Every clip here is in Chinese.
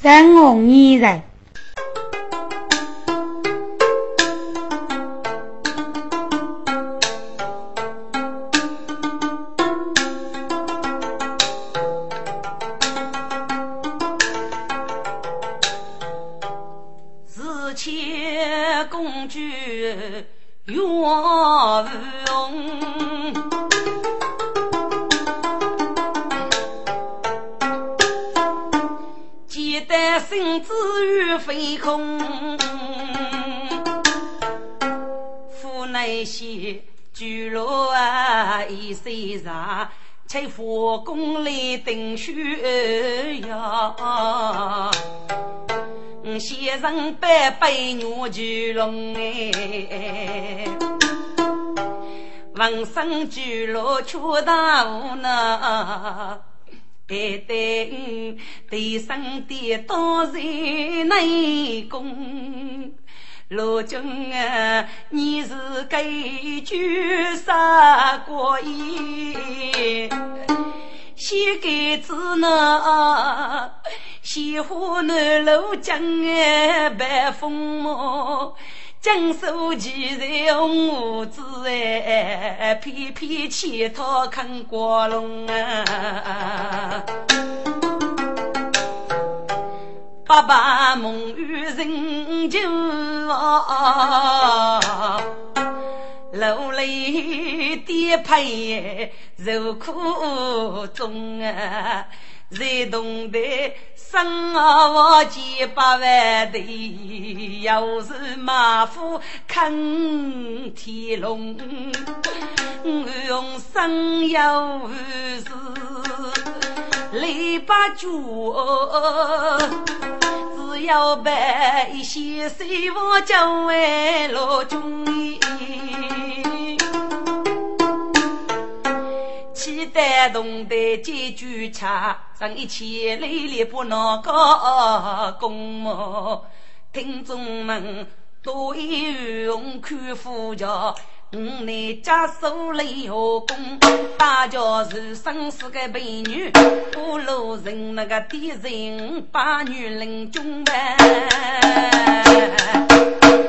人红衣人。闻声巨龙却大无奈，对对对上的多人内功。罗君啊，你是该句啥过意？先给子呢，西湖南路江哎白风毛，江苏奇人红子哎，偏偏乞讨看过龙啊。爸爸梦与人情啊，流泪的陪受苦中啊，才懂得生我几百万的，又是马虎坑天龙，我用生有事。篱笆角，只要办一些水房就为老中意，期待懂得几句茶，上一千里里不能高公母，听众们多用看副教。我乃家手雷和弓，大家是生死个美女，不路人那个敌人把女人中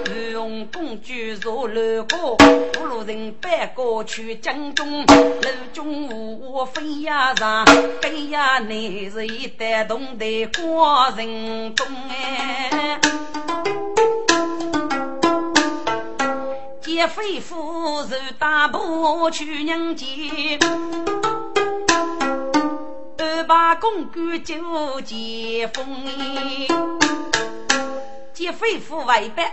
办。用公举坐楼高，不路人搬过去江中，楼中无飞呀上，飞呀内是一代动的寡人中哎。飞夫受大步去娘家，二把公官就接风。接飞夫外班，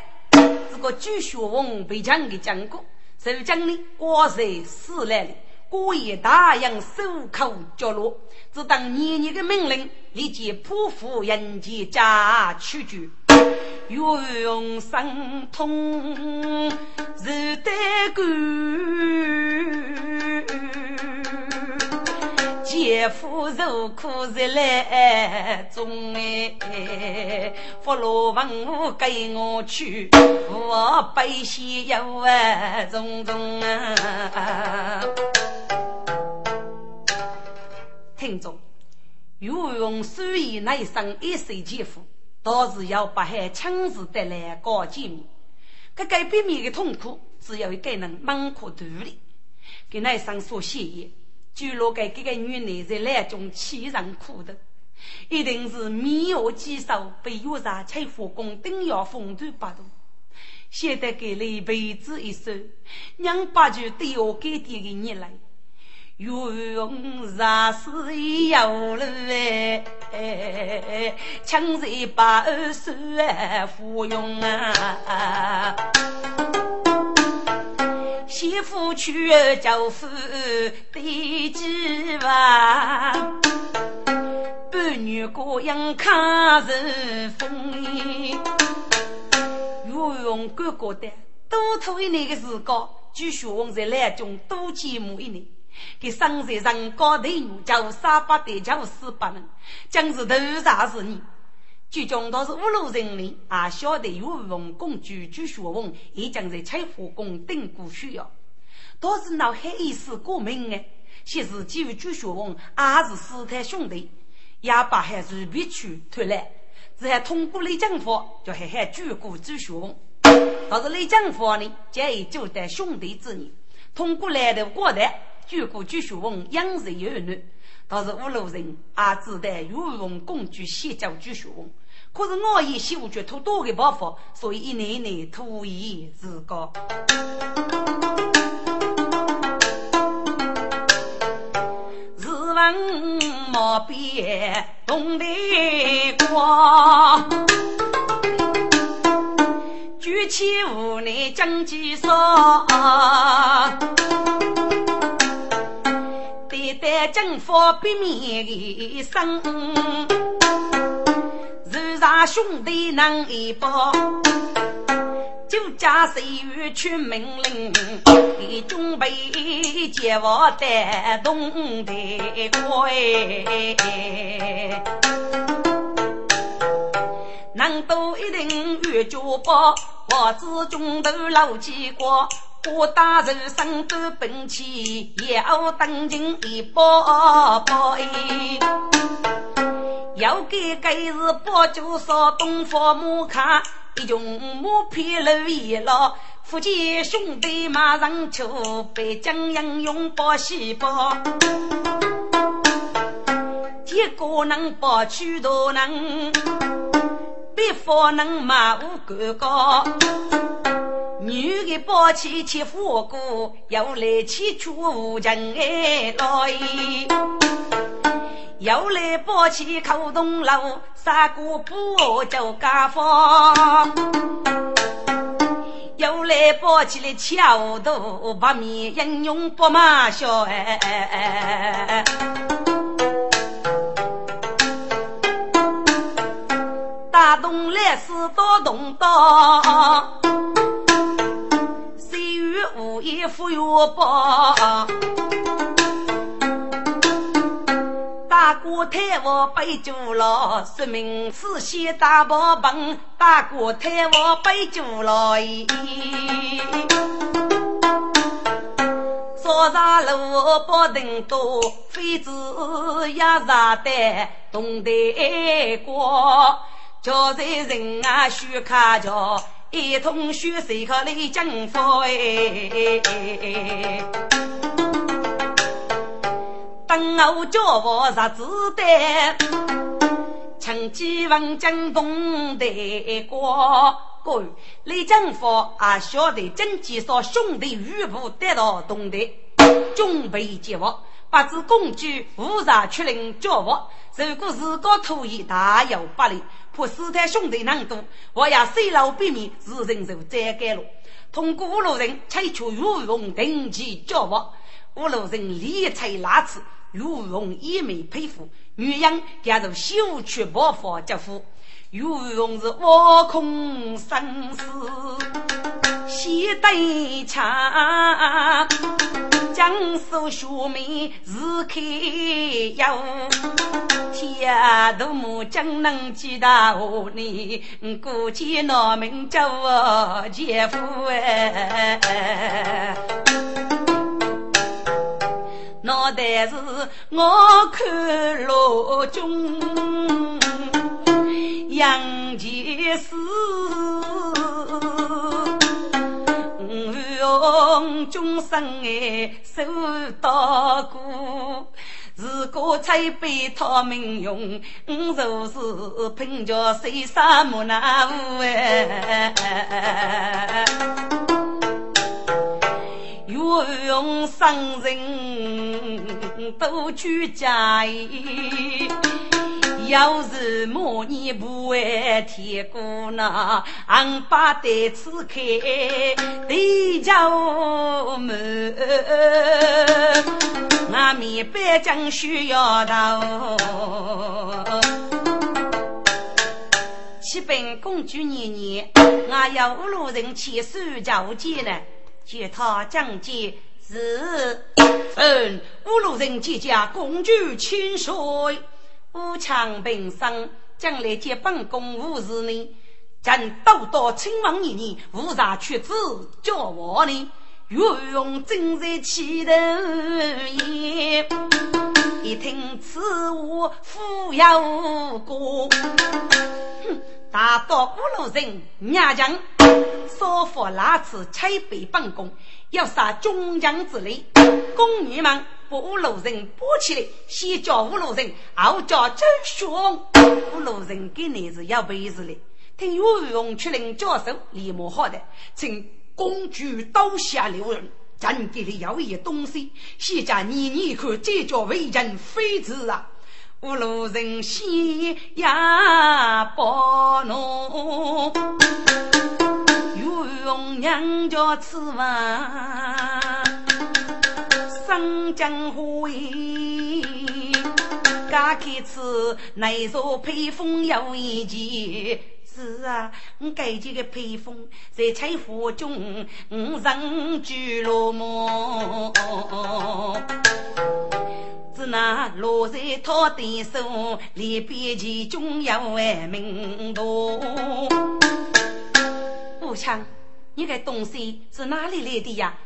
个朱学文被强给讲过，受将呢挂在死来了，过夜大洋守口角落，只当年年的命令，立即匍匐迎接家去居。用生痛是得干，姐夫受苦日来中哎，福禄文武给我去，我百姓有万种种啊！听众，有用手艺乃生一世姐夫。倒是要把海强势带来高见面，这改变面的痛苦，只有一个人满可独立。给那上所写的，就落给这个女人在那种凄惨苦的，一定是面额肌瘦，被月上吹火工，顶要风度百度。现在给了一辈子一首，让八九对我给点的你来。用啥事有了哎，枪在把手服用啊！媳妇娶教夫得几万，半女过样看人风。游泳哥哥的多头一年的时光，就学问在两中多节目一年。给生在人高头女叫三八的叫四八人，将是头啥是你？最终倒是五路人民啊，晓得有文公主举学问，也将在采花宫顶过需要。倒是脑海意思过明哎，其实基于举学问，也是师太兄弟，也把还是必去偷来。只还通过雷江法，就还还举国之雄。倒是雷江法呢，皆就得兄弟之年，通过来的过的举国之雄，养人有女。倒是五路人也只得御用工具先交之雄。可是我也修觉土多的包袱，所以一年年土一自高。文毛边东的光，举起无奈将计说，对待政府避免一生，如上兄弟能一报。就加岁月去命令，你准备接我带动的快。能多一定越脚包，我自中头老几个，我打人生都本气，要登进一包包。要给盖日包就说东方木卡。一群马匹路一老，夫妻兄弟马上出，被江英勇报喜报。一个能报许多能，别方能马无哥哥。女的报起切火锅，要来起出人哎来。又来抱起口东楼，三个不叫家方。又来抱起来桥头把面英勇不马笑哎。大东来是到东道，岁月无言复月报。大锅太我背酒了，说明此先大宝本。大锅太我背酒了，早上路不等多，妃子也杀得东得过。叫在人啊，许卡叫一同学谁可来征服哎。等我叫我日子的，趁机问江东的过。各位，李政府啊，晓得经济说兄弟余部得到东的，准备接我，不知公举无啥出令叫我。如果自个土意大有不利，怕死太兄弟难多，我要虽老避免，自人就再改路。通过五路人采取御用定期叫我，五路人理财拉次。如用一面佩服，女人加入修去不法之夫。如用是挖空生死，西对枪，江苏书名是开有，天都木匠能记得我呢，估计农民叫我姐夫哎。脑袋是我看罗中杨前事，用终生哎受到过。如果再被他命用，我就是拼着谁杀木那屋哎。用生人都去家，要是莫你不为天过那，俺把袋子开，地窖门，俺面板将需要到。七本公主年年，俺要五路人去守交接呢。见他将介是嗯，五路人即将共举千岁，武强平生将来接本宫无事呢？朕都到亲王爷爷，无啥去子叫我呢？御用正在起头言，一听此话，夫要无过。哼，杀到五路人娘将，少佛拉次拆北办公，要杀中将之类，宫女们把五路人拨起来，先叫五路人，后叫周雄。五路人给你是要背子的，听岳云出令教授李莫好的，请公主刀下留人。咱给你要一东西，现在你你看，这叫为人非子啊！无路人心呀不浓，又用娘家吃饭，生江花家开吃，内说披风有一件。是啊，我改几个披风，在柴火中，我上举落寞。只那落在他的手，里边其中有万名多。武强，你个东西是哪里来的呀？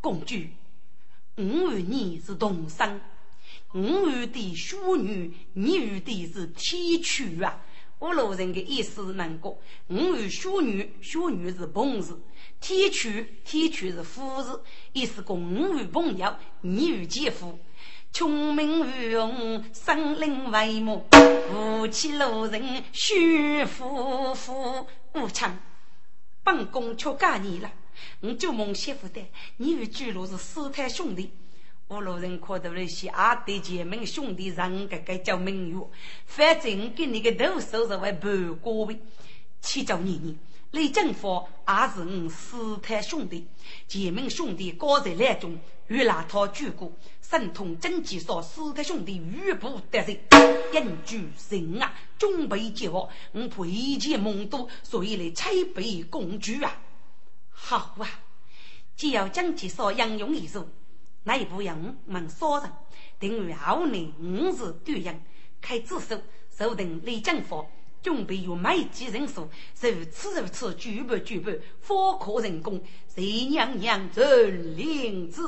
公主，五与你是同生，五与的淑女，你与的是天曲啊。我路人的意思能过，我与淑女，淑女是朋字，天曲天曲是夫字，意思公与朋友，你与姐夫，聪明无用，生灵为母，夫妻路人须夫妇。无常，本宫却嫁你了，我就梦媳妇的，你与巨鹿是师太兄弟。五路人看到那些阿弟姐妹兄弟人，个个叫名誉。反正我给你个头收拾为半个位，七叫年年。李正福也是我师太兄弟，姐妹兄弟高在两中，与那套举过，神通真气少，师太兄弟玉不得人，应举人啊，准备结合，我怕一切梦多，所以来拆背公主啊。好啊，只要将其所应用一术。那一步人问少人，定于后年五日对应，开自首，手定李正法，准备有买几人数，如此如此，举不举不，方可成功。谁娘娘真灵子。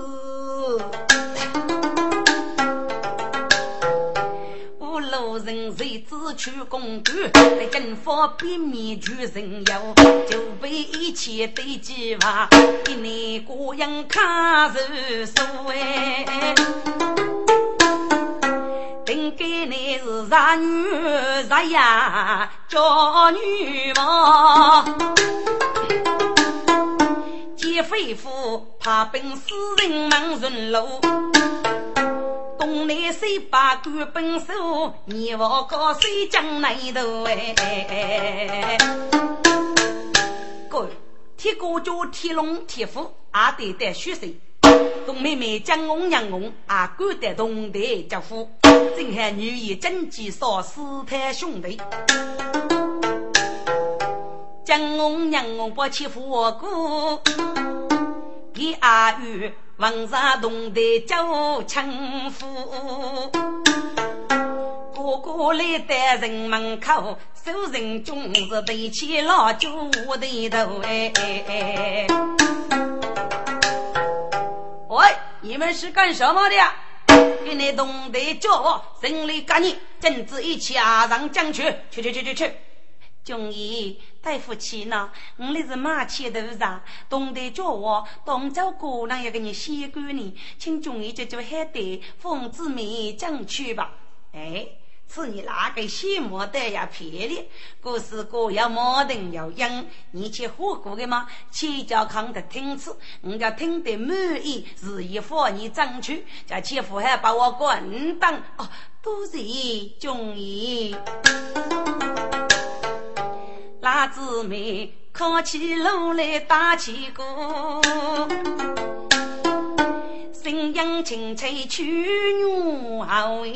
路人谁知取公主，在军法边面取人妖，就被一切对计划，一年过样看如数哎。定该你是杀女杀呀，叫女王，见飞夫怕本死人忙顺路。东南西北各本手，你我高谁将来头哎哎？哥，铁锅叫铁龙铁虎，阿得得血色。东妹妹将翁娘翁，阿哥得东得叫夫。正汉女儿真吉少，四太兄弟。将翁娘翁不欺负我哥，给阿玉。王上同的叫亲夫，哥哥来在人门口，守人中是对起老九的头哎。喂，你们是干什么的？给你同的叫我，人力赶你，正子一起啊，上将去，去去去去去。中医大夫气呢？我那是马前头上，懂得叫我东走过那要给你先管你，请中医就就海带风子面争取吧。哎，是你哪个羡慕的呀？便宜，各是各要矛盾要赢，你去火锅的吗？去叫康的听次，我家听得满意，是一副你争取，叫欺负还把我滚蛋哦，都是中医。大姊妹扛起炉来打起鼓，声音清脆曲女好味，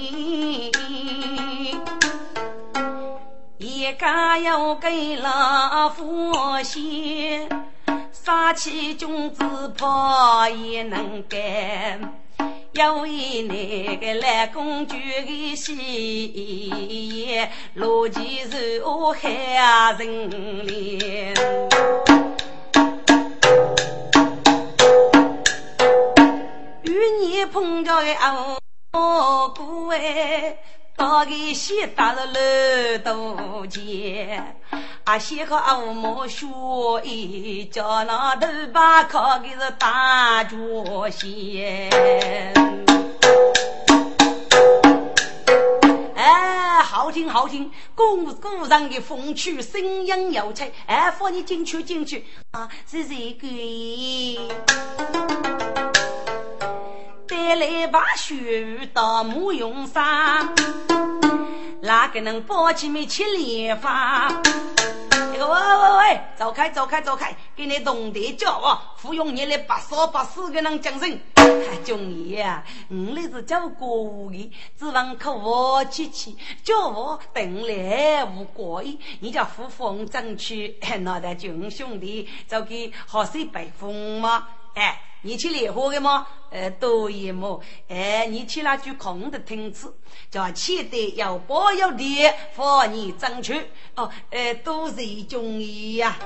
一家要给老夫先，杀起君子怕也能干。要为那个来公主的喜，罗辑是我害人怜。与你碰着的阿哥哎，大概先打了老多钱，啊，先靠阿五毛学一叫那头把靠的是大脚线。好听好听，古古人的风趣，声音有趣。哎，放你进去进去啊，是这个。带来把雪雨到木用上，哪个能包起没七连发？喂喂喂，走开走开走开，给你同队叫我，服用你来把少把四个人精神。中医啊，我那是叫过的，指望靠我去去，叫我等来无过意。你叫扶风争取，那的军兄弟就给好些北风吗？哎，你去联合的吗？呃，多一么？哎，你去那句空的听词，叫气得要包要烈，for 你争取。哦，呃，都是中医呀。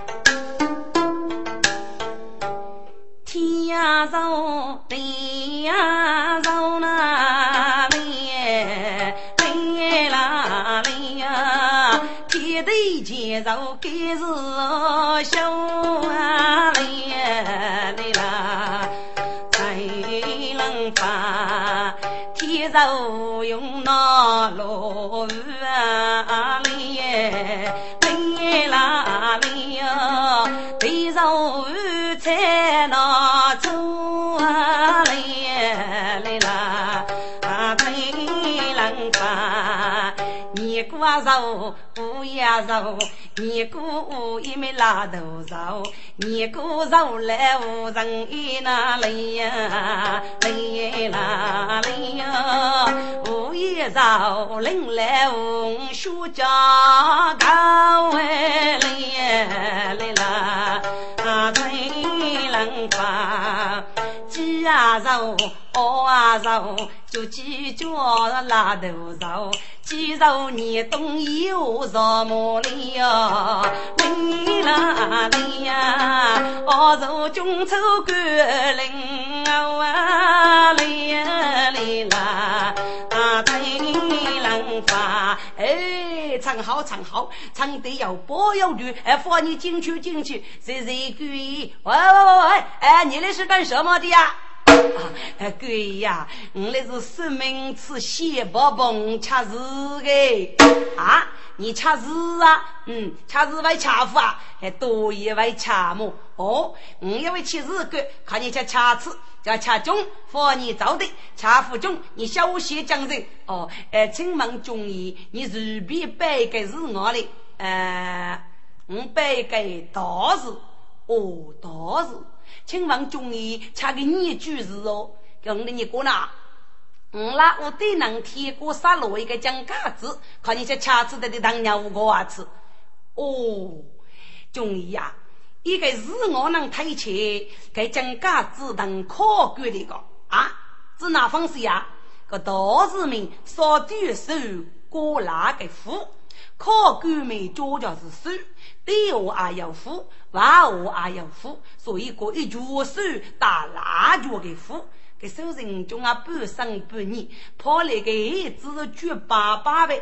天呀走，地呀走，那里里啦里呀，天地间走，该是小啊里里啦，不用那路啊里里啦里，地走。在那肉，我也肉；你过一没拉头肉，你过肉来无人意那来呀来啦来呀，我也肉领来无学家高哎来呀来啦，太。能发鸡啊肉，鹅啊肉，就鸡脚拉头肉，鸡肉你懂有什么哩呀？哩啦哩呀，鹅肉中秋干灵啊哩呀哩啦，啊太能发哎。唱好唱好，唱得要波要绿，哎，放你进去进去，谁谁鬼？喂喂喂喂，哎，你那是干什么的呀？啊，鬼呀，我那是生命吃蟹宝宝吃字的啊！你吃字啊？嗯，吃字为吃福啊，还多一位吃么？哦，我一位吃字个，看你吃吃吃。叫吃中，放你走的；吃福中，你小写讲人。哦，呃，请问中医，你随便背个是我的？呃，我背个大字。哦，大字。请问中医，吃个你句子哦？跟的你过哪？我啦我对能贴过杀落一个讲嘎子，看你这恰字的的当年五个娃子。哦，中医呀。一个是我能推前，该将家自当考官的个啊，是哪方式呀？个大市民少点手过那个富，考官们脚脚是手，对我也要富，话话也要富，所以过一脚手打那脚的富。给收人中啊，半生半年，跑来个孩子举爸爸呗，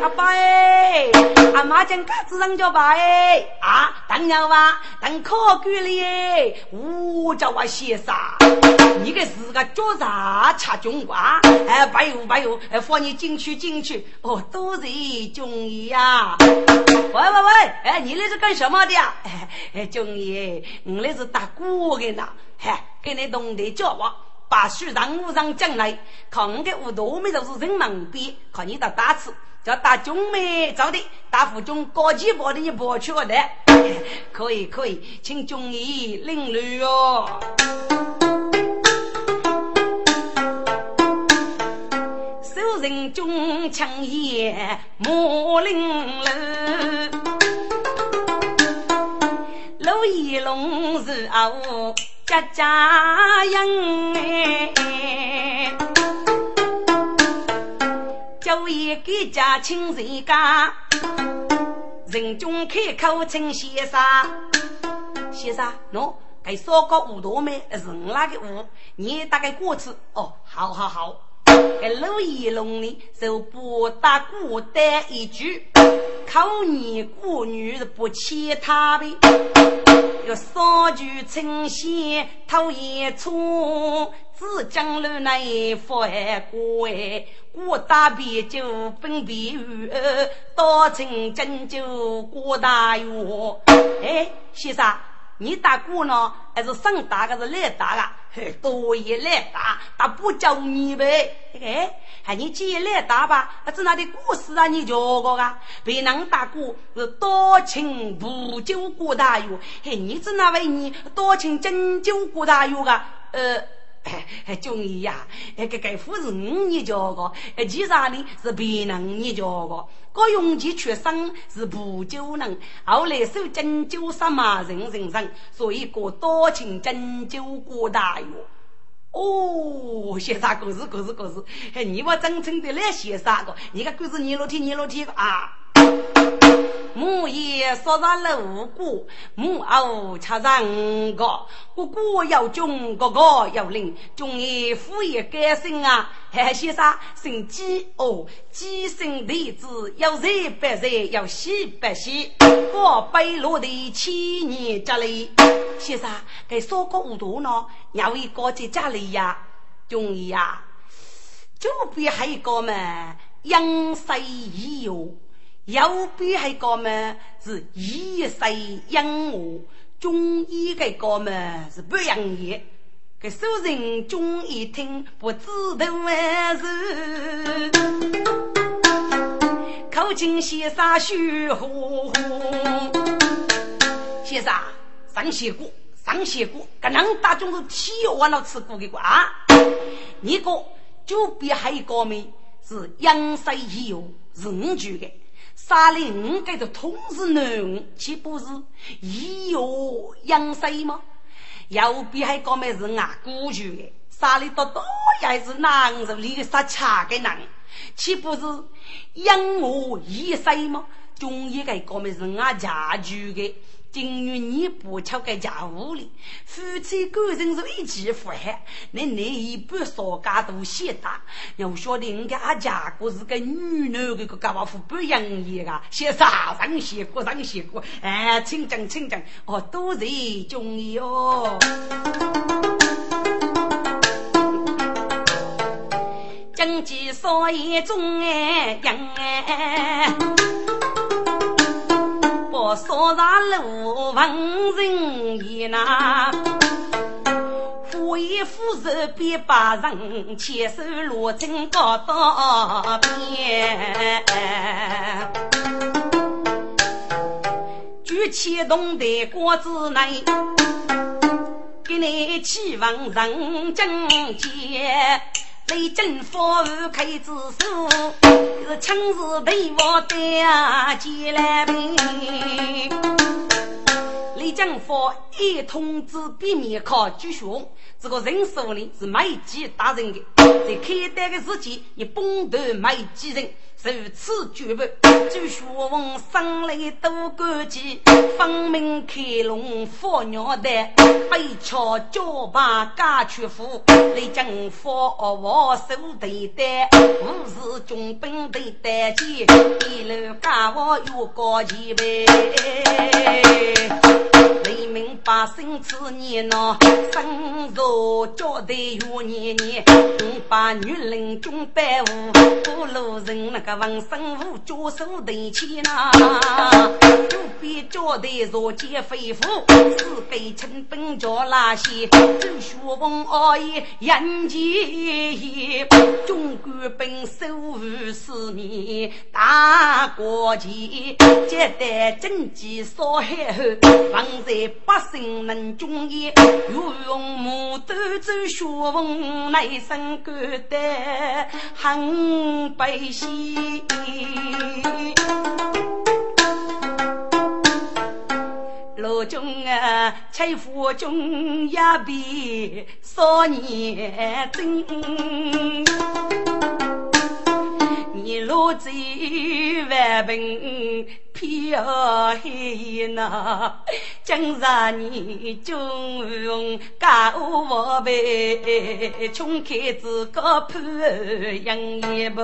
阿爸哎，阿妈讲嘎子上叫爸哎，啊，当然哇，当考官哩哎，我叫我先生，你个是个脚啥吃中瓜？哎，不有不有，哎，放你进去进去，哦，都是中医呀。喂喂喂，哎，你那是干什么的呀？哎，中医，我那是打鼓的呢，嗨，给你懂得叫我。把书让我让将来，看我的屋多没都是人忙逼，看你打打次，叫打中美走的，打副中高级包的你包去我的，可以可以，请中医领略哦。手人中枪也莫领了，楼一龙是哦。家家养哎，就一个家亲人家，人中开口称先生，先生喏，该烧个五多梅是哪个五？你大概过次哦，好好好。该陆一龙呢，就不打孤单一句，口你孤女不欺他呗。要少举清闲偷一出，只将楼内发过哎，我打啤酒分别雨，多情针灸过大药。哎，先生。你打鼓呢，还是上打还是来打啊？多也来打，打不教你呗。哎，还你接来打吧？那是那的故事啊？你教过啊？别人打鼓是多情不救过大药，嘿，你这那位你多情真救过大药啊？呃。哎，中医呀，哎，这个夫人你教个，哎，其实呢是别人你教个，各用其出生是不救人，后来受针灸什么人人人，所以过多情针灸过大药。哦，写啥故事？故事？故事？哎，你我真正的来写啥个？你看故事，你老听，你老听啊。母爷说上路过，母后吃上个，哥哥要忠，哥哥要灵，忠爷父爷改姓啊，还先生姓姬哦，姬姓弟子要热白热，要喜白喜，我背落的七年家里，先生给说个糊涂呢，要一个在家里呀，忠爷呀，就比还一个嘛，养生医药。右边还讲么？是医生养我，中医的讲么？是不养业。给熟人中医听，不知道万事。口琴先生虚呼呼，先生上写过，上写过，可能大众是体完了吃过的瓜。你个左边还有个么？是养生医药，是五句的。沙林，这个同是男，岂不是以药养生吗？右边还讲么是啊，古句的，沙里多多也是男人里个杀恰的男，岂不是养我一生吗？中医个讲么是啊，家具的。今日你不巧在家务里，夫妻感情是一起负荷，那那一半少家都嫌大。要晓得人家阿家哥是个女人，这个干嘛夫不养眼啊？先啥上写过上写过，哎，请讲请讲，哦，都是中医哦。经济所以中哎养哎。少上路逢人言呐，夫一夫人别把人，牵手罗成高到边。举起铜的锅子内，给你期望人正接。雷震风雨开子手，是枪是被我带进来兵。雷震风一通知避免靠军训，这个人手里是没几打人的，在开单的时间，也崩头没几人。如此举步，就学问生来多干净，分明开龙放鸟蛋，背桥脚把家去扶，来将佛我手提担，五是军兵的担肩，一路家我又高前辈。黎民百姓此年呐，生若交代越年年，五把女人中百户，不路人那个。文生武教手提起呐，右边交代若见飞虎，是给陈本叫那些，周学文二爷杨杰，中国本守五十年大国旗，接待政绩少海后，放在百姓能中意，又用牡丹走学文内生感戴，很百姓。老君啊，欺负中也比少年真。你若在万本飘黑那，今日你就用家务宝贝，穷开子个破养一步。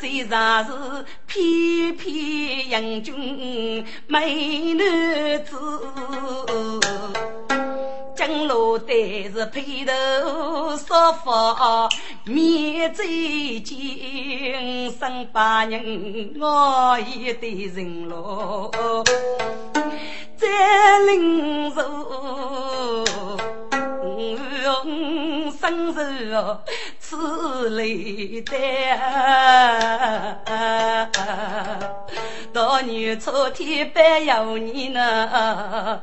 虽然是翩翩英俊美男子？金罗带是披头少发面嘴金，生八人我一对人罗在临潞。生受此累担，到年初天半有你呢，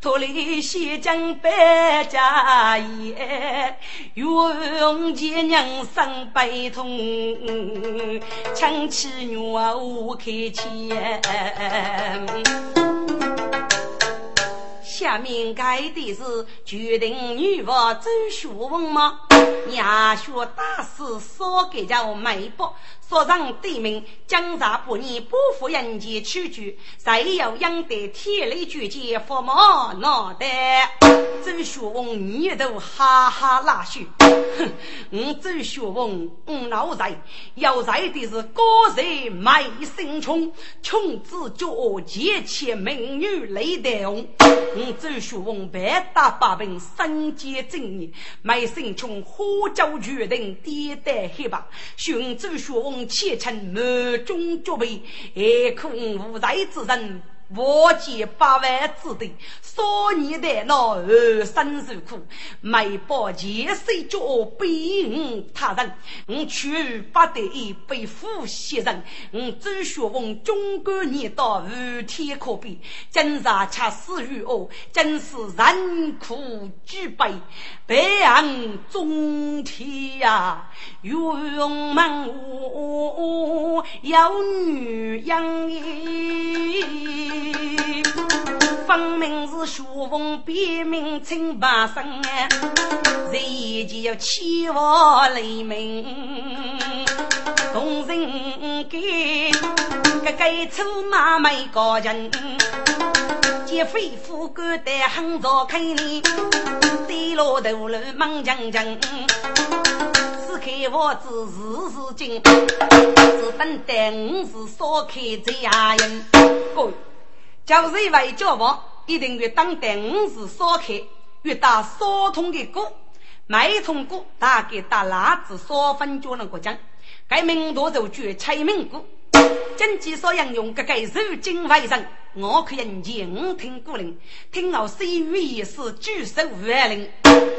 脱离西江百家宴，永结人生悲痛，亲戚女儿无开钱。下面该的是决定女娃走学问吗？伢学大师所给叫媒婆，所上对名江查不念不服人间屈居，谁有养得天雷绝剑佛毛脑袋？周学问你都哈哈拉笑，哼！我周学问我脑在，要在的是高人卖身穷，穷子叫结钱美女泪带红。我周学问百打百病身兼正义，卖身穷花椒决定跌带黑吧，寻周学翁问前程满中绝备，爱苦无才之人。我借八万之地，少年的那二生受苦，没把前世教背我他人，我却不得已被父牺牲。我周学问中国年到无天可比，今日却死于恶，真是人苦举悲，悲昂中天呀！冤门户有女人。分明是学问，别名称八生哎，人间要千万雷鸣，同人间个个出马没高人，劫匪富贵得很早开你，低落头路忙将将，此开我只是是金，只等待五是烧开家人，就是为交往，一定要当代五时烧开，越打烧通的锅，每通锅大概打蜡子烧分就能过江。该名多就绝拆名锅，经济所应用，个个如今为人，我可人前五听古令，听我岁月也是举手万灵。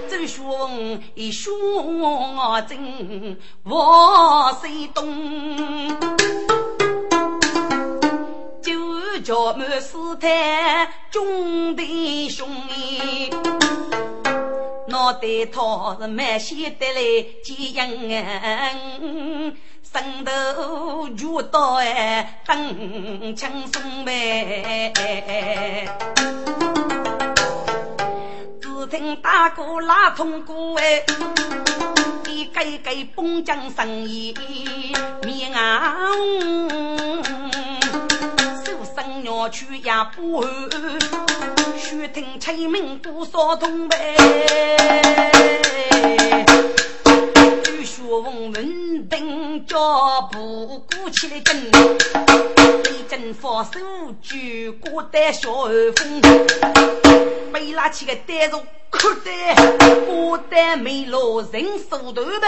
周学问一学我真，我谁懂？叫满斯坦中弟兄，脑袋套是满写得来几样人，身头就到哎等轻松呗。只听大哥拉通鼓哎，一个个蹦将生意面啊。鸟去也不寒，须听清明多少通呗。据说文登脚步鼓起来跟，一阵放手举过带小风，被拉起个带着。可得不得没落人手头吧，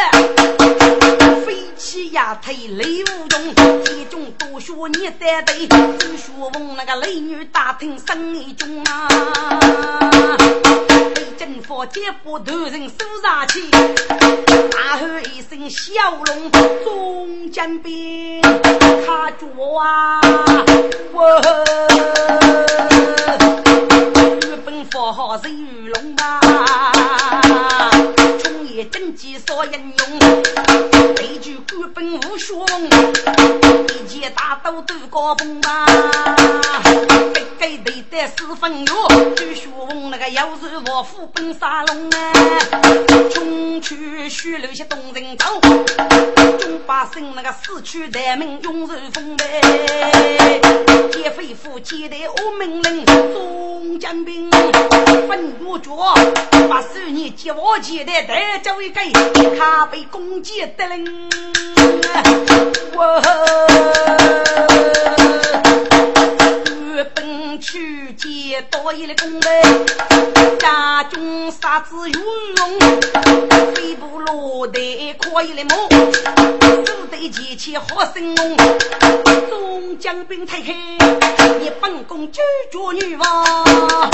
飞起丫头泪无踪，天中多学你三对，只学问那个雷女打听生意中啊。被政府接不头人手上去，大喊一声小龙中将兵，他脚啊，我。佛号是玉龙吧，也真迹所应用，一句官本无学问，一件大刀都高峰吧。该头戴四分药，据说那个要是我府奔沙龙啊，穷去须留下东人走，中百姓那个死去待命永受风呗。劫匪夫接待我命令，中将兵分我脚，把十年接我接待带又一计，你被攻击啊？得令。去接多一的功德，家中杀子有用，飞步落得可以的梦，手对剑气好生猛，众将兵退开，你本宫拒绝女王，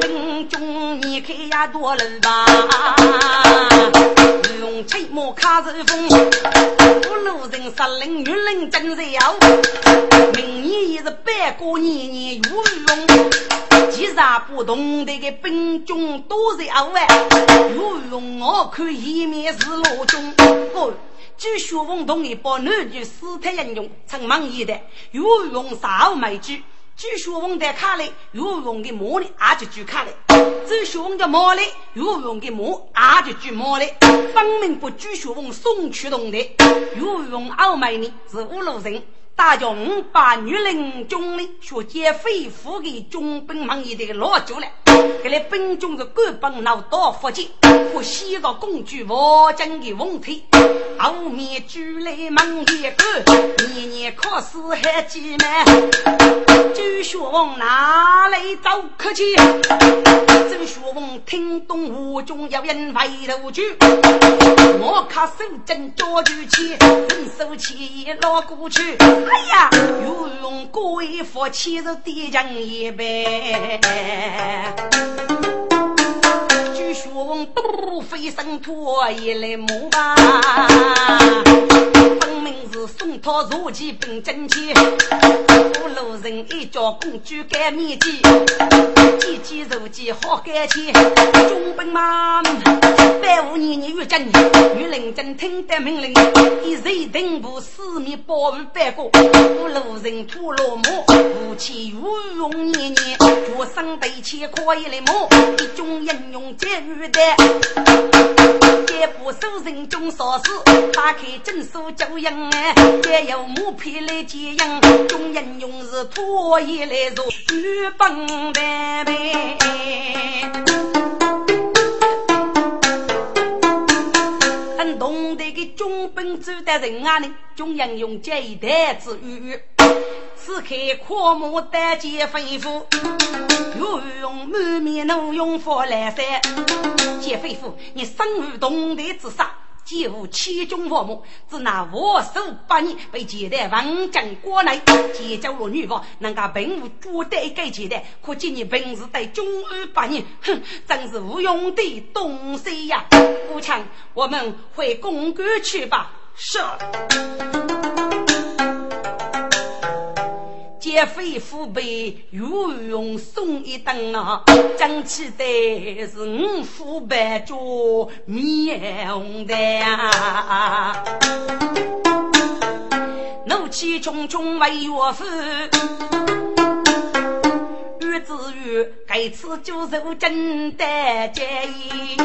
兵中你看呀多了吧，吹马卡着风，五路人杀人女人真要，明年也是百过年年有用。其杀不同的个兵种都是二万，有用我看一面是老中。我据说王同一把男女死太英雄，曾忙一代有用少枚举。据说王的卡里有用的魔力，也就举卡里。据说王的魔力有用的魔，也就举魔力。分明不据说王送去动的有用二枚呢，是五路人。大家五百女人中的学姐飞虎给中兵忙一的老久了，给来兵中的官本老多福建，不西个工具我将的问题，后面举来忙一个，年年考试还几难，周学问哪来找客气？周学问听懂吴中要人回头去，我看手真捉住起，人手起老过去。哎呀，又用鬼佛气肉地将一杯，据说都飞升脱一来木吧。是送他入骑兵阵前，五路人一叫公主改面前，几几入骑好改前，中兵嘛，百五年年越阵，女人真听得命令，一人定步四面保护百国，五路人土落马，武器有用年年，脚上背起可以来摸，一种英勇接遇的，一部手人中少事，打开诊所救人。也有木皮来接应，中人用是拖衣来做日本的呗。很懂得个中本走的人啊，呢中人用这一代之语，此刻阔目单肩吩咐，又用满面怒用佛来塞，姐吩咐你生于东的之上。几乎七中佛母，只拿我手八年被接待王将过来，结交了女王，能够并无绝对给接待，可见你本事在中二八年，哼，真是无用的东西呀！武强，我们回公馆去吧。是。劫匪父辈有用送一灯啊，争气的是五虎百脚面红的。啊，怒气冲冲为岳父，于子玉该次就受真的介意，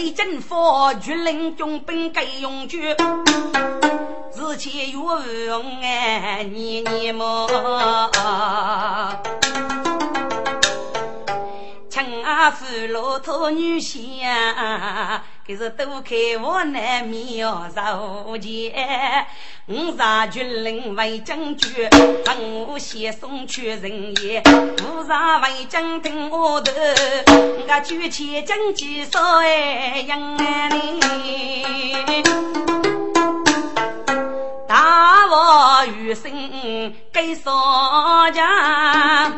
为政府，军令用兵该用绝。自己有用哎，你你么？青阿夫骆驼女仙，可是都开我难妙手剑。五杀军令为将军，本我先送去人也。五杀为将听我的，我举起将旗手哎，杨安宁。大王余生给少家，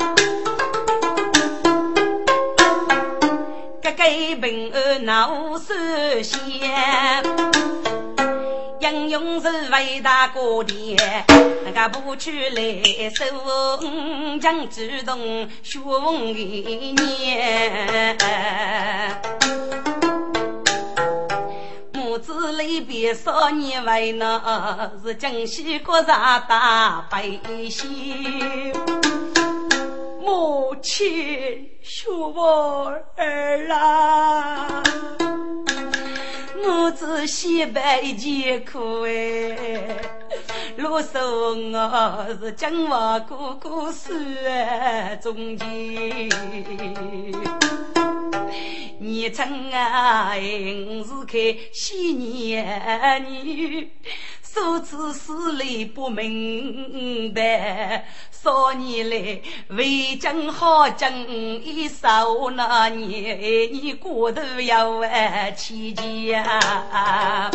个个平安闹寿仙，英勇是伟大国的，那个不去来守将主动雄一年。母子离别少年为那是江西国上大悲心。母亲说我儿啊，母子西北艰苦哎，路上我是将我哥哥算中间。你曾啊，我是开喜年女，数次死里不明白，少年来为将好将一手，那年你过头要万起呀。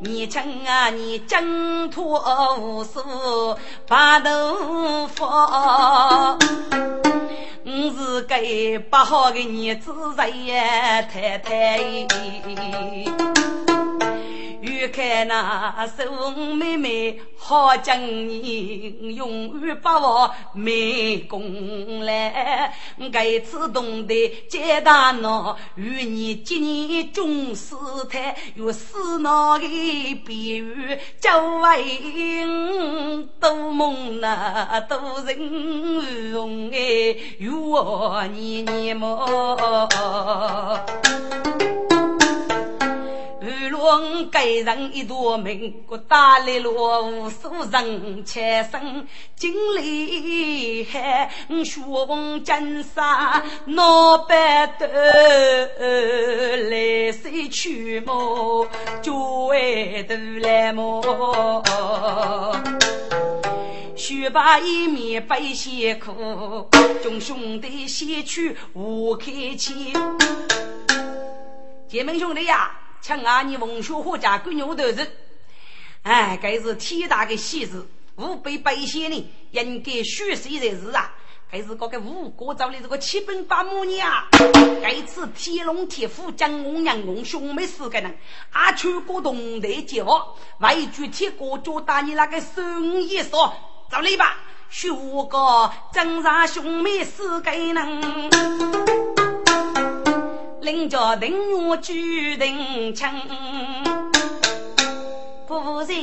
你称啊，你挣脱无数白头发，我是给不好的女子呀，太太。欲看那宋妹妹好将人，永远把我没功来。该次懂得接大闹，与你今年中死胎，有死闹的比喻，叫为多梦那多人容哎，有我年年么？我给人一朵名，我打来了无数人前生经历海，学问金沙脑白头，来谁去么？就为头来么？学把一面背辛苦，众兄弟先去无客气。姐妹兄弟呀！请阿你文学或家狗牛头子，哎，该是天大的喜事，吾辈百姓呢应该学习才是啊！该是这个吴国造的这个七本八母娘，该次天龙铁虎将我娘公兄妹四个人，阿全国东台接我，外举铁锅就打你那个生意说，走来吧，学个正上兄妹四个人。领着定我举定枪，不在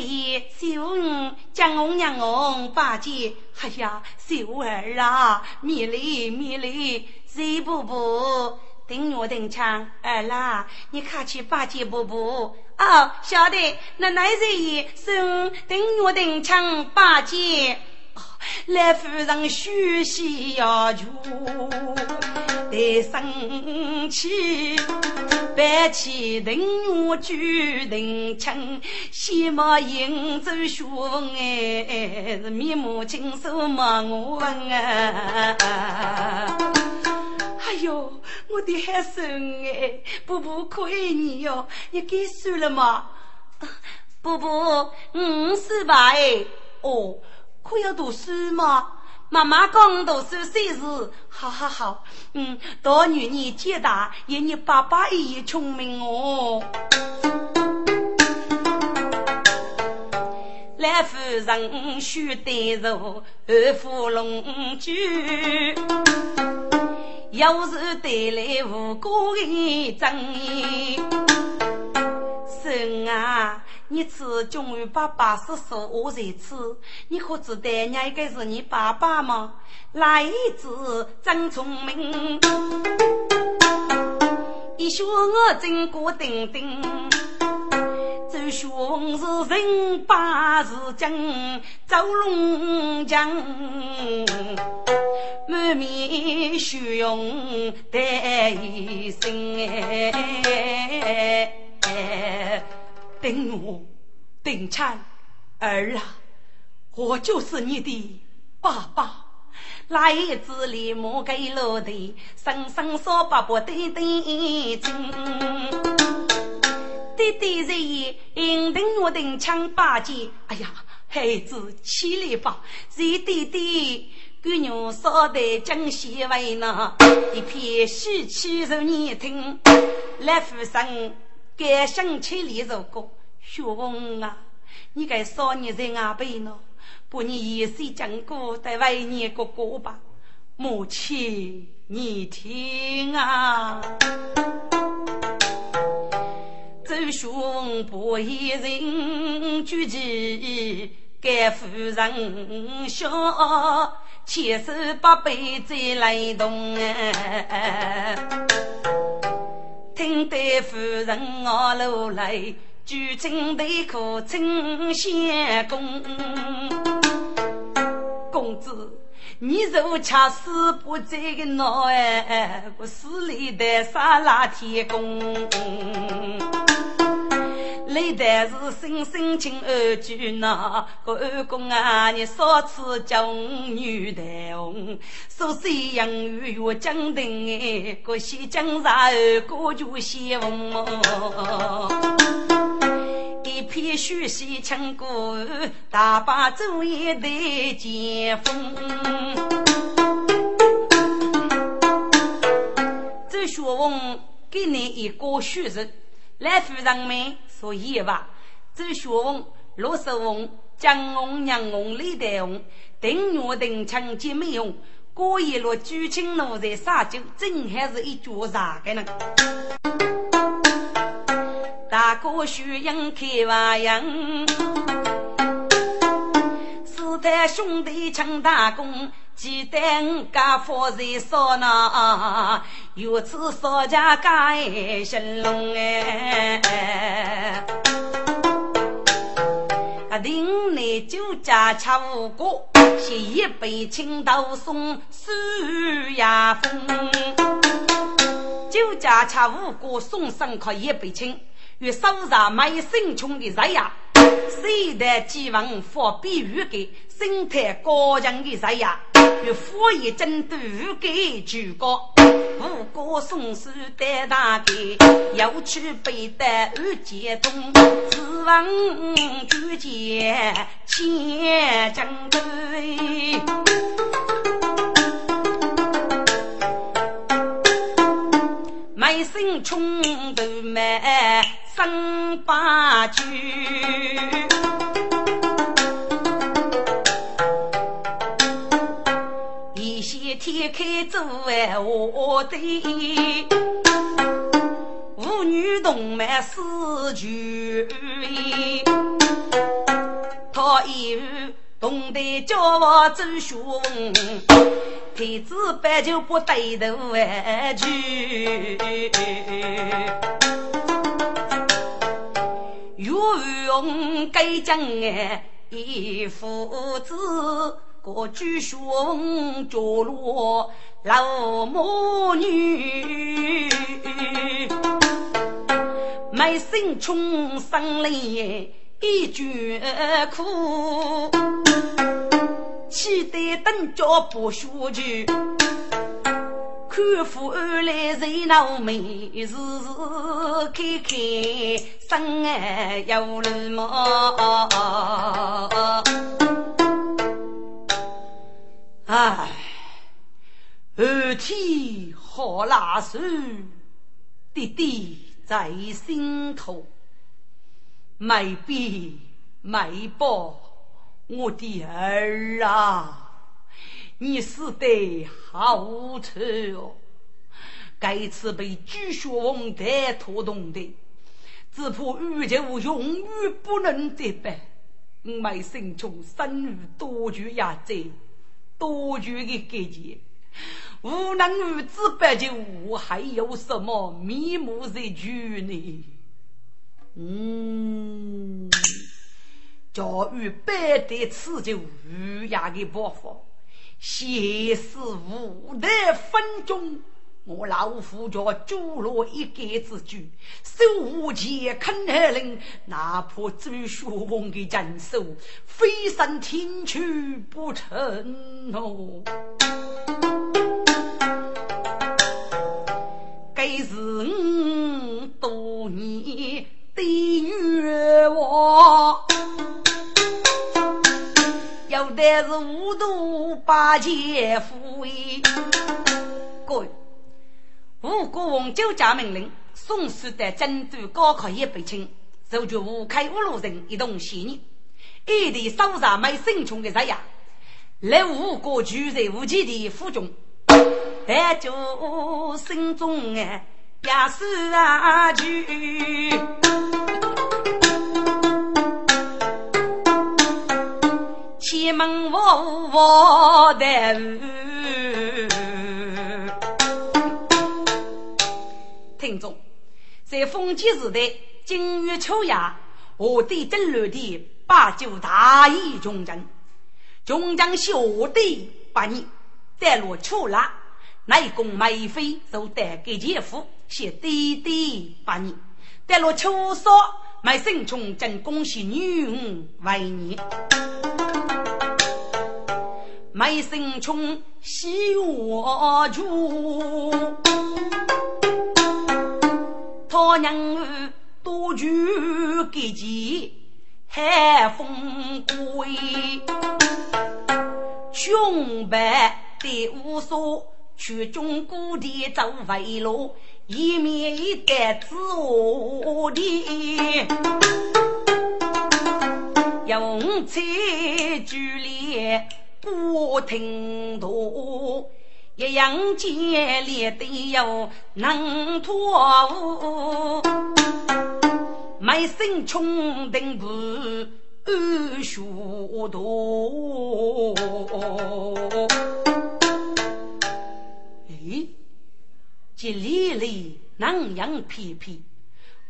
秀恩将红娘红八戒，哎呀，秀儿啊，米粒米粒，谁不不定我定枪儿啦？你看去八戒不不？哦，晓得，那乃是也送定我定枪八戒。来夫人休息要求，得生气，白起等我举定枪，先莫迎走学问哎，是面目清瘦莫我问啊！哎呦，我的孩孙哎，伯伯可爱你哟，你给输了吗？伯伯，五十吧哎，哦。可要读书吗？妈妈讲读书虽是好好好，嗯，大女儿见大，有你爸爸也聪明哦。来夫人须得入二夫龙居，要是带来无辜的争议，孙啊。你吃终于爸爸是说我在吃，你可知道那个是你爸爸吗？来子真聪明，一学我真过顶顶，周兄是人把是将，周龙江满面笑容带一身哎。等我，等产儿啊！我就是你的爸爸。来自里莫给落地，生生说爸爸对对亲。弟弟日夜应等我等枪八戒。哎呀，孩子起来吧！日弟弟，姑娘少得江西为呢，一片喜气如你听。来福生。该想起你如果学问啊，你该少年在阿边呢，把你一岁讲过在为你哥哥吧，母亲你听啊，周兄不一人举起，该夫人笑，千手八辈再来动啊。听得夫人我楼来，举金对可称相公。公子，你若恰死不在个脑哎，我死里的杀拉天公。历代是心心情二句呐，个二公啊，你少次叫女的红，说西洋语我讲的哎，个西江上个就西风，一片书写唱歌，大把昼夜的见风。周学问给你一个学生。来夫人们说言话，周学翁、罗寿翁、江翁、杨翁、李代翁、丁月、丁强、金美翁，过一路举青路在撒酒，真还是一桌茶个呢。大哥徐英开花样，四代兄弟抢大功。记得我家夫人说呢，有次少家家兴隆哎，个亭内酒家吃五谷，写一杯青豆送苏亚峰。酒家吃五谷送上客一杯青，与手上买生穷的人呀。谁的寄望发比喻给生态高强的人呀？与富一针都给举高，五个松树带大给，要去背得二节东，指望举剑千将队，满身冲都满的，妇女同满四句，他以后懂得教我走学问，太子白就不对头去，岳云该将哎一父子。各举兄着落老母女，卖身穷生泪一绝苦，气得等脚不学去，看父儿来热闹美，时时开开生儿有了么？唉，二天好拉手，弟弟在心头，没必没报，我的儿啊，你死得好惨哦！该次被巨学王带拖动的，只怕宇宙永远不能再办。我心中生于多绝压寨。多绝的感觉，无能无知白就还有什么面目在举呢？嗯，教育百代此就无涯的爆发，现是无得分中。我老夫叫朱罗一杆之举，手无剑肯而令，哪怕周学问的人手，飞身天去不成哦。该是我多年的愿望，有的是五度八千夫哎，各位。吴国王就下命令，送书的珍珠高考一百清，授决吴开五路人一同协议，一地手上没生穷的人呀，来吴国居在吴起的府中，但就心中哎也是啊惧，千门万户的。听众，在封建时代，金玉秋雅，我的争乱的八九大义忠贞，忠将小弟八年，带落出拉，内宫美妃就带给姐夫写弟弟八年，带落秋霜，买生穷真恭喜女儿为你，买生穷喜我主，他娘多聚给钱。海风归，穷白的无所，去中古地走回路，一面一担子我的，用菜举例不停多，一样见脸的哟能托付。卖身穷顶不安学徒。哎，这里里南阳偏僻，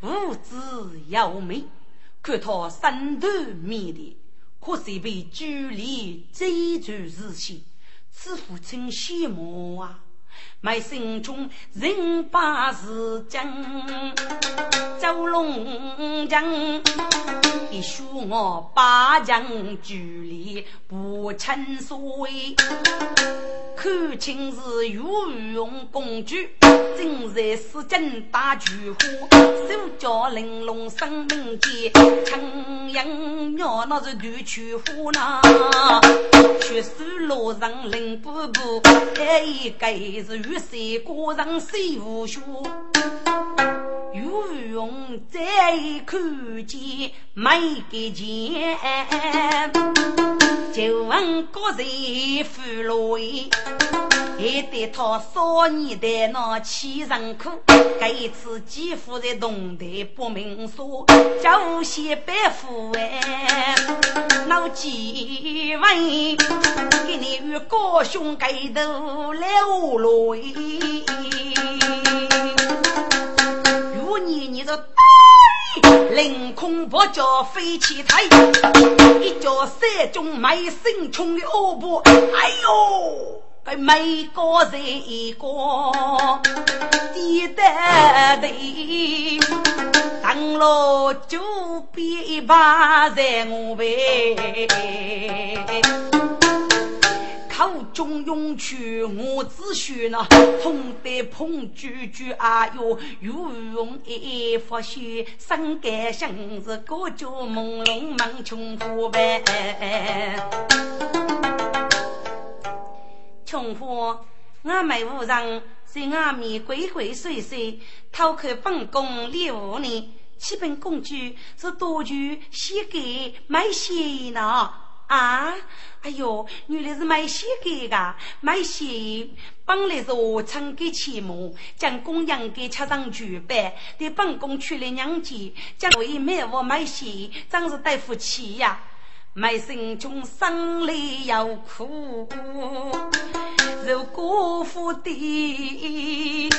物质要美，看他身段美丽，可是被距离追逐日系，此父亲羡慕啊！埋心中人把事将，走龙江，一书我八将距离不称谓。看清是御用工具，正在使劲打菊花，手脚玲珑生命健，枪影妙那是断菊花呐，血手路上凌波步，还一个是玉山过上水无血。御用再看见没给钱，就问各人俘虏。还得他少年的那七人苦，这一次几乎在动台不明说，叫些白富哎，老几位给你与高兄盖头留落。如你你这凌空不叫飞起台，一脚三中埋身冲的恶婆，哎呦！给每个人一个地得的，上了就别把在我背，中涌出我只许那痛得碰句句啊哟，如用一发血，生肝心是各家朦胧梦穷苦呗。穷货，我们无人在外面鬼鬼祟祟，偷看本宫猎物呢。七本公主是多具膝盖卖鞋呢？啊！哎呦，原来是卖鞋给的，卖鞋本来是我称给钱母，将公养给吃上举办，对本宫娶了娘家，将为买我买鞋，真是对不起呀。卖心中生离又苦，如辜负的，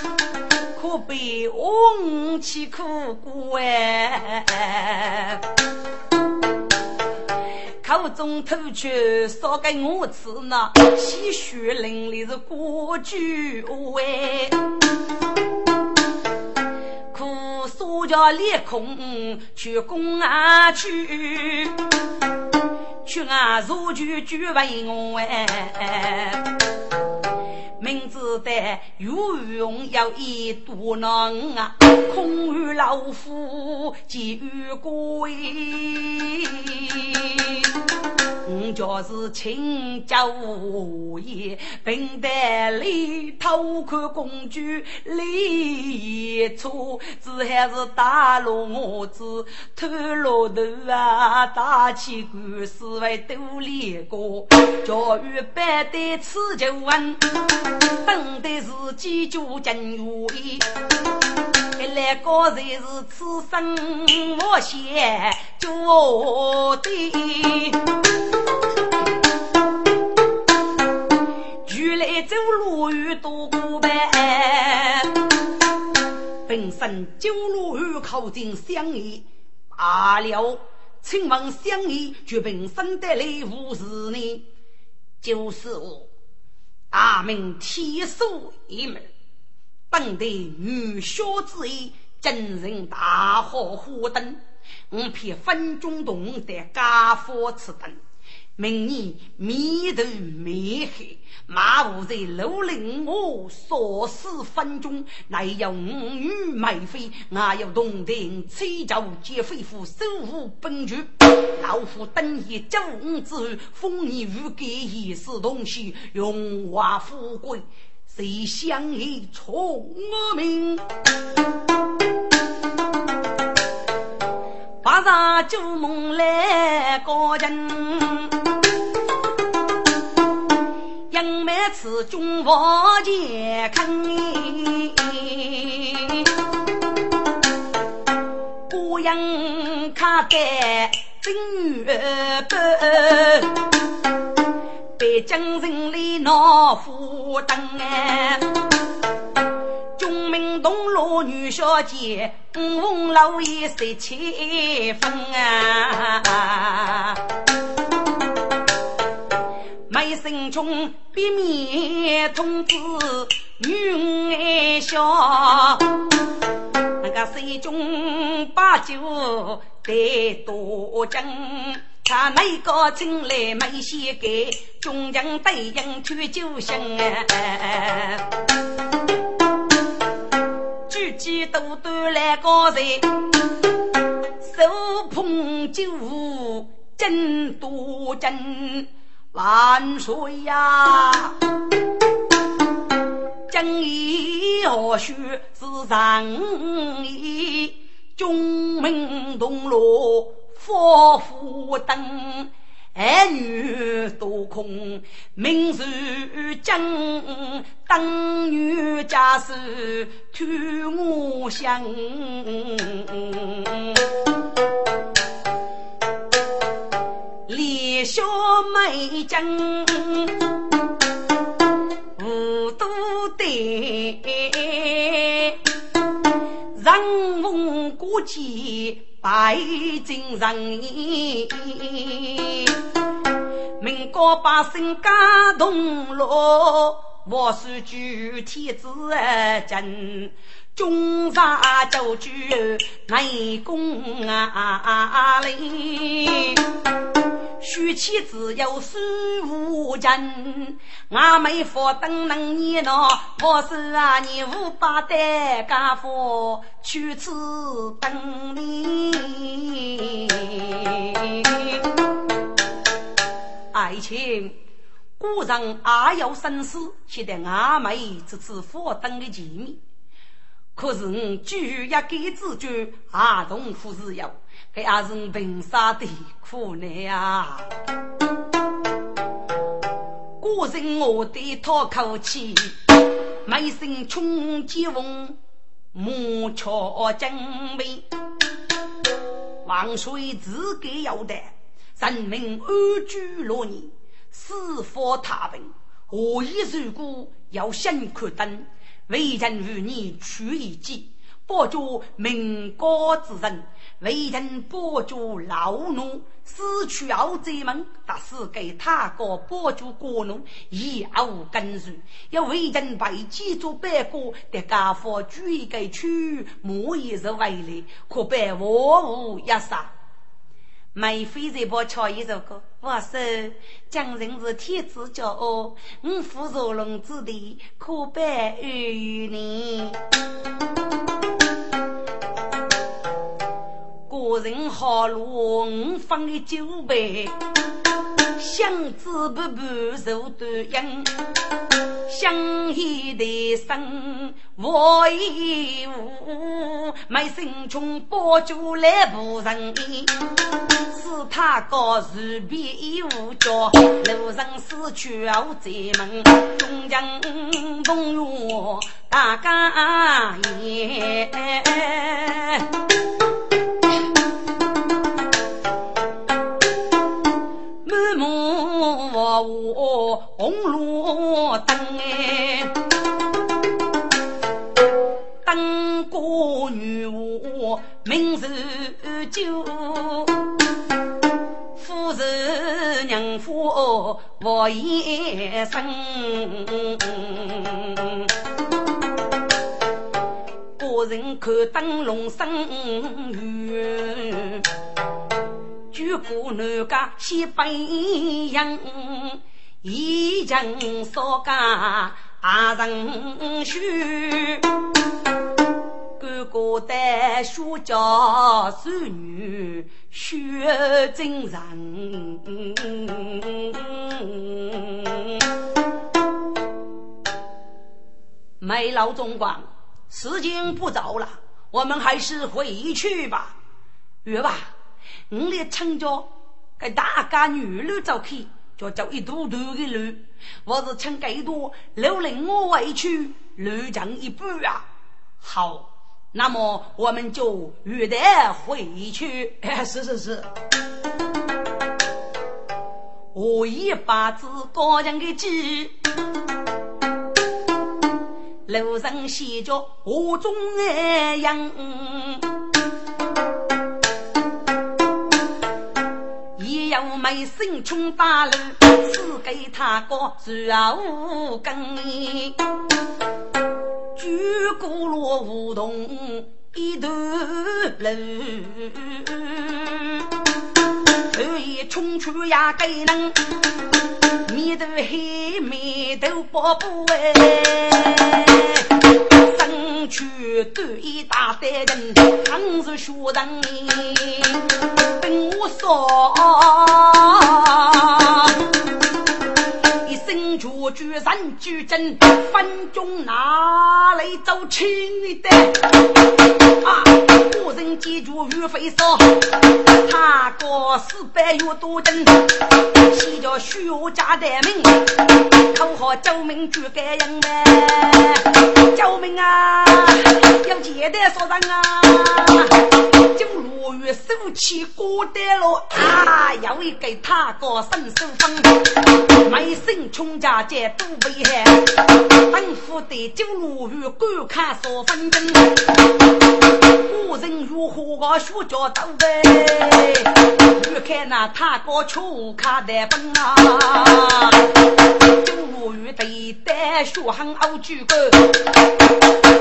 可悲翁妻苦苦哎，口中吐出说给我吃那鲜血淋漓的过句哎，苦说叫脸空去宫啊去。去啊！如举举为我哎，明知得有用要一肚能啊，空余老夫几余归。我就是请教无言，平淡里偷看公主里错，只还是大路我子偷骆头啊，打起官司为多连过，教育班的此就问，等待自己就进如意。一来高才是此生我先做的。原来走路遇多过呗，本身走路遇靠近相依罢了。请问相依就本身的来无事呢？就是我大明天数一门，等待女小之意，真人大好火灯。我偏分中洞的家伙此等。明年面头面黑，马虎在楼令我所思分中，乃有五女美妃，我有洞庭七朝皆非夫，守护本局。老夫等夜九五之后，封你御给一世东西，荣华富贵，谁想一聪明？晚上做梦来高人。杨梅此中房前看，姑娘看得正月半，北京城里闹火灯哎，中明东路女小姐，五凤楼也十七分啊。梅生中别面童子女爱笑，那个水中把酒得多斟，他那个进来没先给，中将对应去酒香啊，举起都端来个人，手捧酒斟多斟。万岁呀！正义何须是仁义？中明东路佛福灯，儿女多空明日正，当女家事托我想。小妹将无都得，人逢过节拜金人，民国百姓感动了，我是举天子真。中山九句内功啊哩，娶妻只有十五人，俺妹夫等能年咯，我是啊你五八代家父，去此等你。爱情，古人也有生死，现在俺妹这次佛等的见面。可是我居一给自觉，阿同夫是有，给阿是平沙的苦难呀。古人我得讨口气，没心冲击风，莫瞧真味。王水自己要得，人民安居乐业，四方太平。何以如果要辛苦等？为人与你取一计，保住民国之人；为人保住老奴，死去后贼门，但是给他个保住国奴，以无根据。要为人为己做白果，得家父举一个去，莫一日为来，可被万物压杀。梅妃在播唱一首歌，我说：“江人是天子骄傲，我负若龙之地，可拜于你。个人好路，我放的酒杯。”相知不不受端阳，相依的生我义无，没心中保住来不人，是他高是比无脚，路上死去后在门，中将同我大家言。我红路灯哎，灯过女巫名字旧，夫人娘夫我一生。个人看灯笼生缘，举过南家西北洋，一人少家大人许。哥哥带书家孙女学真人。没老总管，时间不早了，我们还是回去吧。约吧，我来请教给大家女路走去，就走一堵堵的路，我是请给多留令我回去路长一半啊。好，那么我们就约得回去。是是是，我一把子高人的鸡。路上写着河中爱杨，也有美声冲大路，赐给他个住无根。举鼓落梧桐一段路，后一冲出呀给能。面头黑，面头薄薄哎，身躯短一大堆人，扛着学人等我说，身绝句人句真，分中哪里走轻的啊？古人记住岳飞说，他过四百月多真，写着徐家的名，口号救命举盖人呗，救命啊！要简单说人啊，就落雨手起过得了啊，要一个他过伸手风，没生穷家姐多危害，本府的就落雨观看说分针，古人。如何个学着走呗？越看那他个秋卡的本啊，就如遇对待学很傲举个，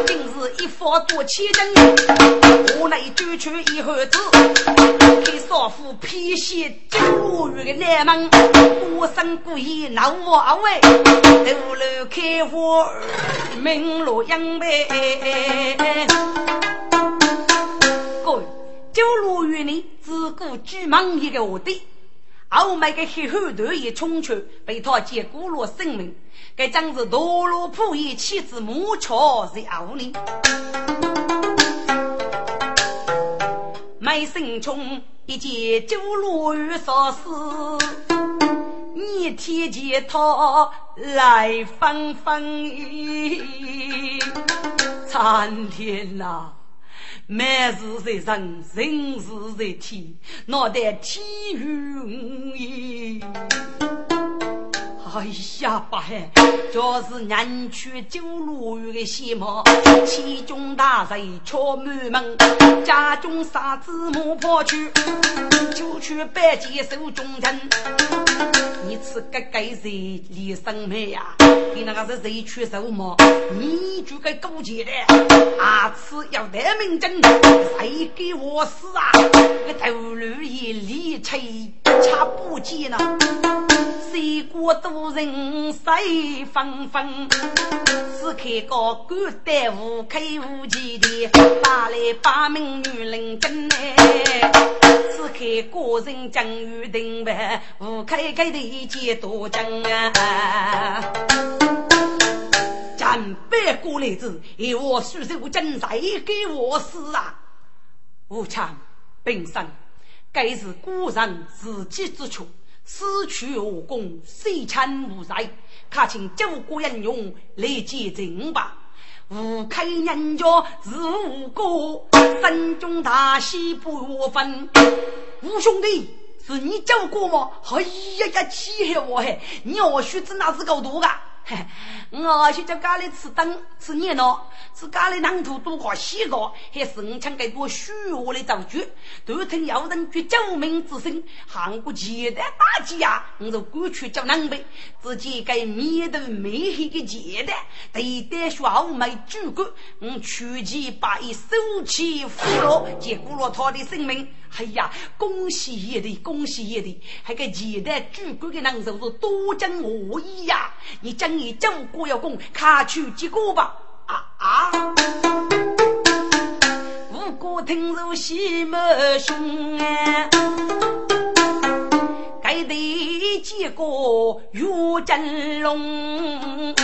今日一发多千人，我来追求一盒子，给少妇披线就如遇的难门，孤身孤意闹我喂，头楼开花明路阳呗。就如于你自古巨蟒一个下地，后面个黑虎头一冲出，被他结果了性命。该将是堕落破业妻子母桥在后呢。没生冲一见就落雨少死，你天见他来纷纷，苍天呐！万事在人，人事在天，脑袋天与地。哎呀，八海，就是南区九路远的西门，七中大贼敲满门，家中杀子母跑去，就去拜见手中人。你吃个该谁李生妹呀？你那个是谁去手吗？你就该勾结的，下次要得命真，谁给我死啊？个头颅一离吹，差不见了，谁过都。人谁纷纷，此刻个官带无口无气的，打来八名女人跟来。此刻个人将与定办，无开开的一件多正啊！战败过来子，一我叔叔真谁给我死啊？无常本身，该是古人自己之处。失去武功，虽惨无才，他请九国英勇来见证吧。吴开人家是吴哥，身中大喜不分。吴兄弟，是你九国吗？哎呀呀，气害我嘿！你二叔子那是够多噶？我去叫家里吃灯吃热闹，吃家里南土多好西高，还是我抢给多虚我的造句，都听有人举救命之声，韩国前代大吉呀！我就过去叫南北，自己给面头美黑的前代，对待学后没主管，我出其把一手起俘虏，结果了他的性命。哎呀，恭喜爷的，恭喜爷的，还给前代主管的人手是多讲我意呀！你讲你讲过要攻，卡去结果吧！啊啊！无辜听入西门兄哎，该得结果岳真龙。